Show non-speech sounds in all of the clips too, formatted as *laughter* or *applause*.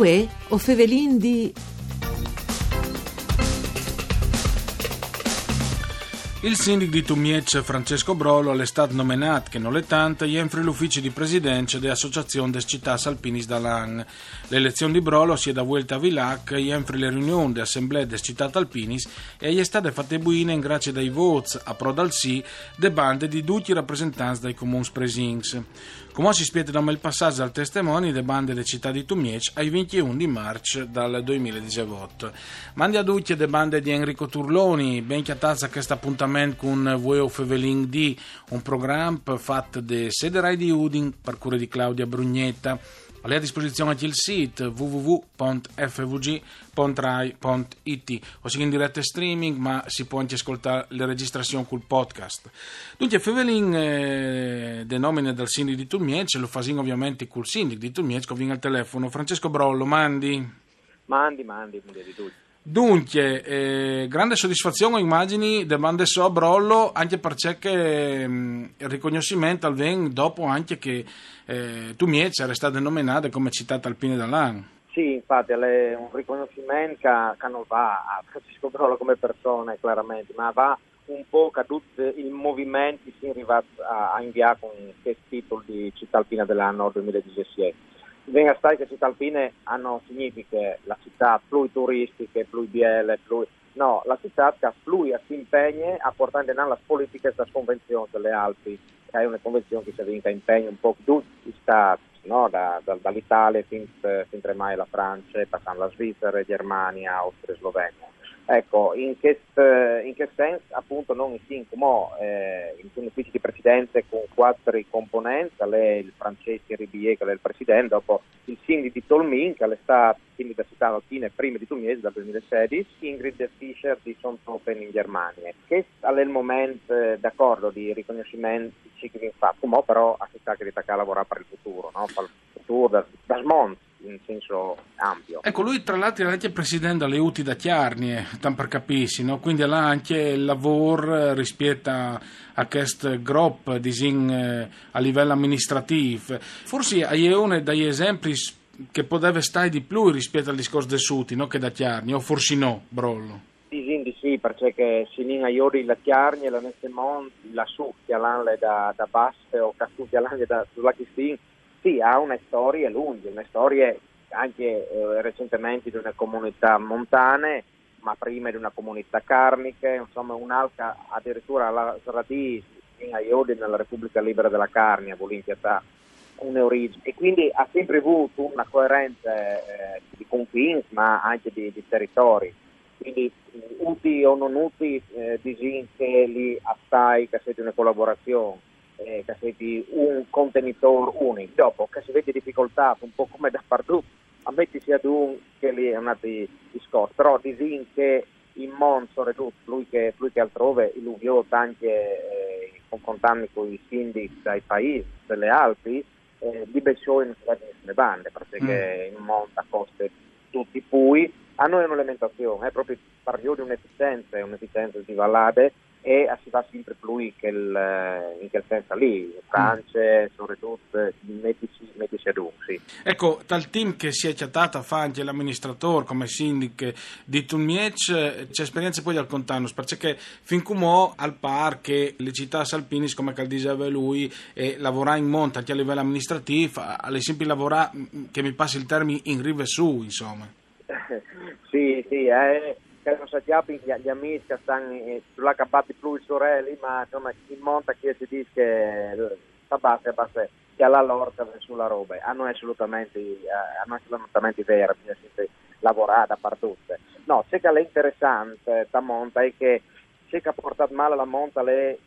Uè, o Fevelin di... Il sindaco di Tumiec Francesco Brolo è stato nominato, che non è tanto, entri l'ufficio di presidenza dell'Associazione des Cittàs Alpinis d'Alan. L'elezione di Brolo si è da vuelta a Vilac, entri le riunioni dell'Assemblea des Cittàs Alpinis e gli è state fatte buine in grazie dai voti a pro dal sì de bande di tutti i rappresentanti dai comuni presins. Come si spiega da il passaggio al testimoni de bande delle città di Tumiec ai 21 di marzo del 2018. Mandi a tutti le bande di Enrico Turloni, ben chiatazza questo appuntamento con Vueo Fevelin D, un programma fatto da Sederai di Udin, per cura di Claudia Brugnetta. A lei a disposizione anche il sito www.fvg.rai.it o si in diretta streaming ma si può anche ascoltare le registrazioni col podcast. Dunque Fevelin eh, denomina dal sindaco di Tulmiec, lo fa ovviamente col sindaco di Tulmiec che viene al telefono. Francesco Brollo, mandi? Mandi, mandi, mandi di tutti. Dunque, eh, grande soddisfazione, immagini, demande so Brollo, anche perché mm, il riconoscimento avviene dopo anche che eh, tu mi era stata nominata come città alpine dall'anno. Sì, infatti è un riconoscimento che, non va a Francisco Brollo come persona, chiaramente, ma va un po' a tutti i movimenti che si è arrivato a, a inviare con questo titolo di città alpina dell'anno 2017 venga stai che città alpine hanno significa la città più turistiche, più biele, più... No, la città che più si impegna a portare in avanti le politiche della convenzione delle Alpi, che è una convenzione che si vinta impegno un po' tutti gli stati, no? da, da, dall'Italia fin, fin mai la Francia, passando la Svizzera, Germania, Austria e Slovenia. Ecco, in questo senso appunto non in come eh, in ufficio di presidenza con quattro componenti, lei il francese Ribier che è il presidente, dopo il sindaco di Tolmin che è stato sindaco città alpine prima di Tumiese dal 2016, Ingrid Fischer di Sonthofen in Germania. Questo è il momento eh, d'accordo di riconoscimento che viene fatto, come però a città che sta a lavorare per il futuro, no? per il futuro da, da smont in senso ampio. Ecco, lui tra l'altro è anche presidente delle UTI da Chiarnie, tanto per capirsi, no? quindi ha anche il lavoro rispetto a questo gruppo disin, eh, a livello amministrativo. Forse hai uno degli esempi che poteva stare di più rispetto al discorso dei UTI, no? che da Chiarnie, o forse no, Brollo? Disin di sì, perché se in aiori la Chiarnie, la Nestemont, la Succhia, da, da Basse o Castucchia, da Sulachistin, sì, ha una storia lunga, una storia anche eh, recentemente di una comunità montane, ma prima di una comunità carnica, insomma un'altra addirittura la Sradis in Aiodi nella Repubblica Libera della Carnia, Volinchiata un'origine e quindi ha sempre avuto una coerenza eh, di confini ma anche di, di territori. Quindi uti o non uti eh, disin che lì assai che siete una collaborazione eh, siete un contenitore unico. Dopo che si vede difficoltà, un po' come da Pardù, ammettisi ad un che lì è un altro discorso, però disin che in Monzo, lui che, lui che altrove, illuviò anche eh, confrontando con i sindaci dai paesi, delle Alpi, eh, di Bessò in le bande, perché mm. in Monza coste tutti i pui, a noi è un'alimentazione, è proprio parliamo di un'efficienza, un'efficienza di Vallade e si va sempre più in quel, eh, in quel senso lì, Francia, mm. soprattutto mettici, mettici ad un, sì. Ecco, dal team che si è chattato a fare anche l'amministratore come sindaco di Tulmiec, c'è esperienza poi al Contanus, perché fin come al par che le città salpinis, come diceva lui, e lavorare in monta anche a livello amministrativo, alle semplici lavorare, che mi passi il termine, in rive su, insomma. *laughs* sì, sì, eh non sappiamo gli, gli amici che stanno sulla campata più i sorelli, ma insomma in monta chi si dice che fa base, base che alla lorca sulla roba, hanno assolutamente, eh, hanno assolutamente vero, bisogna sempre lavorare da parte. No, c'è che è interessante da monta è che c'è che ha portato male la monta le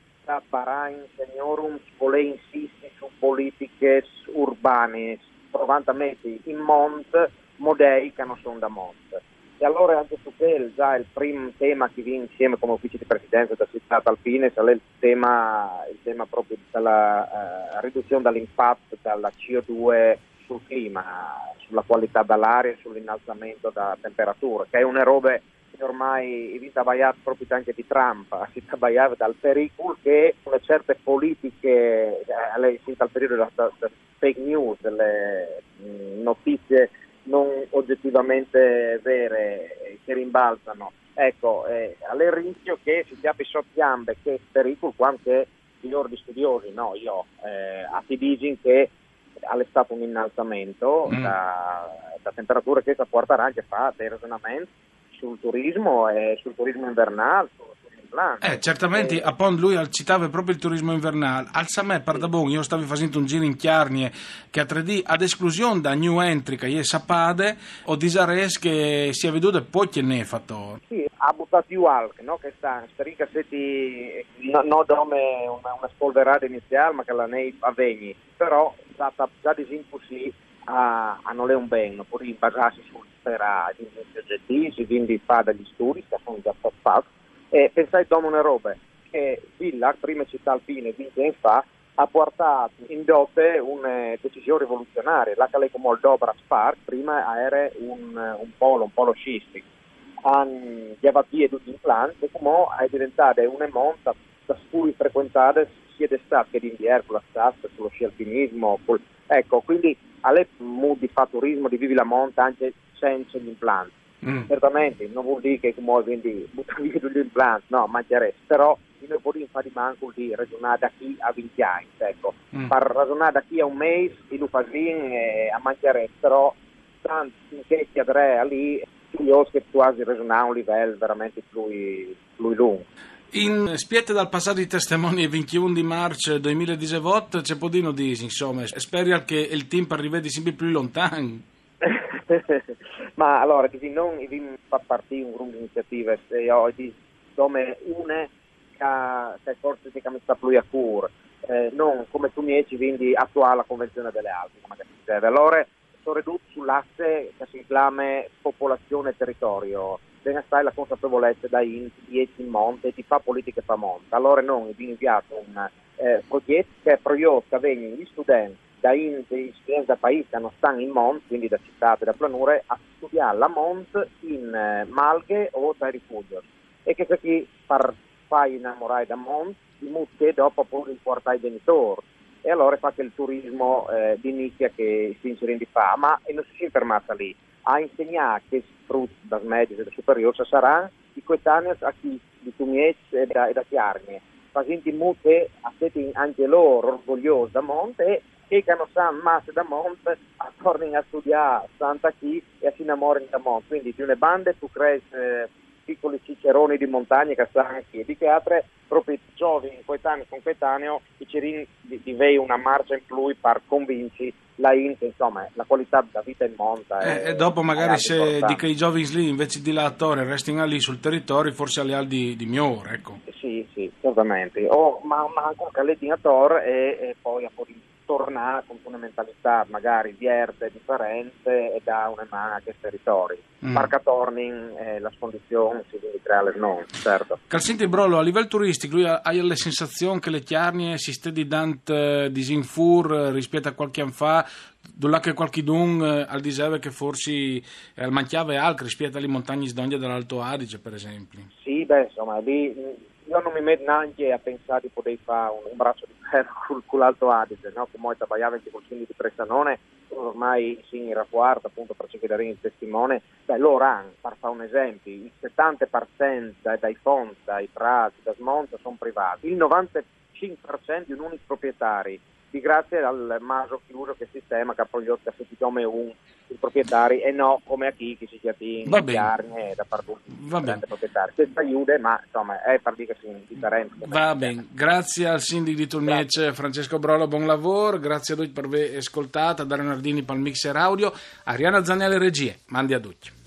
Barain Seniorum vuole insistere su politiche urbane, provando a mettere in monte modelli che non sono da monte e allora anche su quello già il primo tema che viene insieme come ufficio di presidenza della città alpine sarà il tema, il tema proprio della uh, riduzione dell'impatto della CO2 sul clima, sulla qualità dell'aria e sull'innalzamento della temperatura, che è una roba che ormai è vita baiata proprio anche di Trump, *laughs* si sta baiata dal pericolo che certe politiche, eh, dal periodo della fake news, delle mh, notizie non oggettivamente vere che rimbalzano. Ecco, eh, alle rischio che si chiappi sotto gambe che pericolo quanto signor di studiosi, no, io eh, a Tidigin che all'estate un innalzamento mm. da, da, temperature che si porterà anche fa dei ragionamenti sul turismo e sul turismo invernale, sul eh, certamente, eh, appunto lui citava proprio il turismo invernale. Al Samè, Pardabon, io stavo facendo un giro in Chiarnie che a 3D, ad esclusione da New Entry, che è Sapade, o Disares che si è veduto poi che ne è fatto. Sì, ha buttato più alc, no? Che sta, starica seti, no, no come una, una spolverata iniziale, ma che la nei avvegni, però è stata già disimpossibile a, a non è un bene, pure basarsi su per gli oggettivi, quindi fa degli studi che sono già fatti e pensai domone robe che Villa, prima città alpine, 20 anni fa, ha portato in dote una eh, decisione rivoluzionaria. La Caleco Moldova Spark prima era un, un polo, un polo scistico. Hanno llevato via tutti i impianti e come è diventata una monta da cui frequentate sia d'estate che d'inverno la stazza, sullo sci alpinismo. Ecco, quindi alle di fare turismo, di vivi la monta anche senza gli impianti. Mm. Certamente non vuol dire che come quindi buttare via tutti gli impianti, no, mangiare, però noi possiamo fare manco di ragionare da chi ha 20 anni, ecco. Mm. Per ragionare da chi ha un mese, di lo fa eh, a mangiare, però tanti finché ti andrei lì, io che tu hai ragionato a un livello veramente più, più lungo. In spiette dal passato di testimoni 21 di marzo 2018 c'è Podino Disi, insomma, spero che il team arrivi sempre più lontano. Ma allora, così non fa partire un gruppo di iniziative e oggi come una che forse si sta più a cura, eh, non come tu mi dici, quindi attuare la Convenzione delle Alpi, come si deve. Allora, sono ridotto sull'asse che si chiama popolazione e territorio. Deve stare la consapevolezza da in 10 in monte e ti fa politica fa monte. Allora, noi vi inviato un eh, progetto che che vengono gli studenti da studenti da paesi che stanno in Mont, quindi da città e da planure, a studiare la Mont in eh, malghe o dai rifugio. E che se chi par, fa innamorare da Mont, di mutte dopo poi riporta ai genitori. E allora fa che il turismo eh, di nicchia che si inserisce fa, ma e non si è fermata lì. A insegnare che frutto da medie e da superiore sarà i coetanei a chi di Tumiez e da, e da Chiarnie. Facendo mutte a anche loro orgogliosi da Monte che hanno San Masse da Mont a tornare a studiare Santa Chi e si innamorano da Mont. Quindi di una banda tu crei eh, piccoli ciceroni di montagna che stanno qui, di che altre proprio giovani, coetanei, con coetaneo, i cirini di, di una marcia in più per convinci la Int, insomma, la qualità della vita in monta. Eh, e dopo magari se di che i giovani lì invece di là a Torre restino lì sul territorio, forse alle al di, di ecco. Sì, sì, certamente. O, ma, ma ancora che lì a Torre e, e poi a Forlì tornare con una mentalità magari verde, differente e da una mano a questi territori. Mm. Parca Torning, eh, la condizione si deve creare non, certo. Calcinti Brolo, a livello turistico, lui ha, ha la sensazione che le chiarnie si stedi dante disinfur rispetto a qualche anno fa, dove che qualche dun eh, al diseve che forse eh, manchiava altri rispetto alle montagne sdoglie dell'Alto Adige, per esempio. Sì, beh, insomma, lì io non mi metto neanche a pensare di poter fare un, un braccio di ferro *laughs* con, con l'Alto Adige, no? come trabagliava anche Quindi di Prestanone, ormai si in racguarda appunto per cercare il testimone, beh loro hanno, per fare un esempio, il 70% dai, fondi, dai prati, da smonta sono privati, il 95% di un unico proprietario di grazie al maso chiuso che sistema che ha a come un i proprietari e no come a chi che si chiama in carne da par tutti proprietari senza aiuto ma insomma è per dire che sono differenti va bene. Grazie al sindaco di Turniece Francesco Brolo buon lavoro. Grazie a tutti per aver ascoltato. Dario Nardini per il mixer audio. Ariana Zanelli regie. Mandi a tutti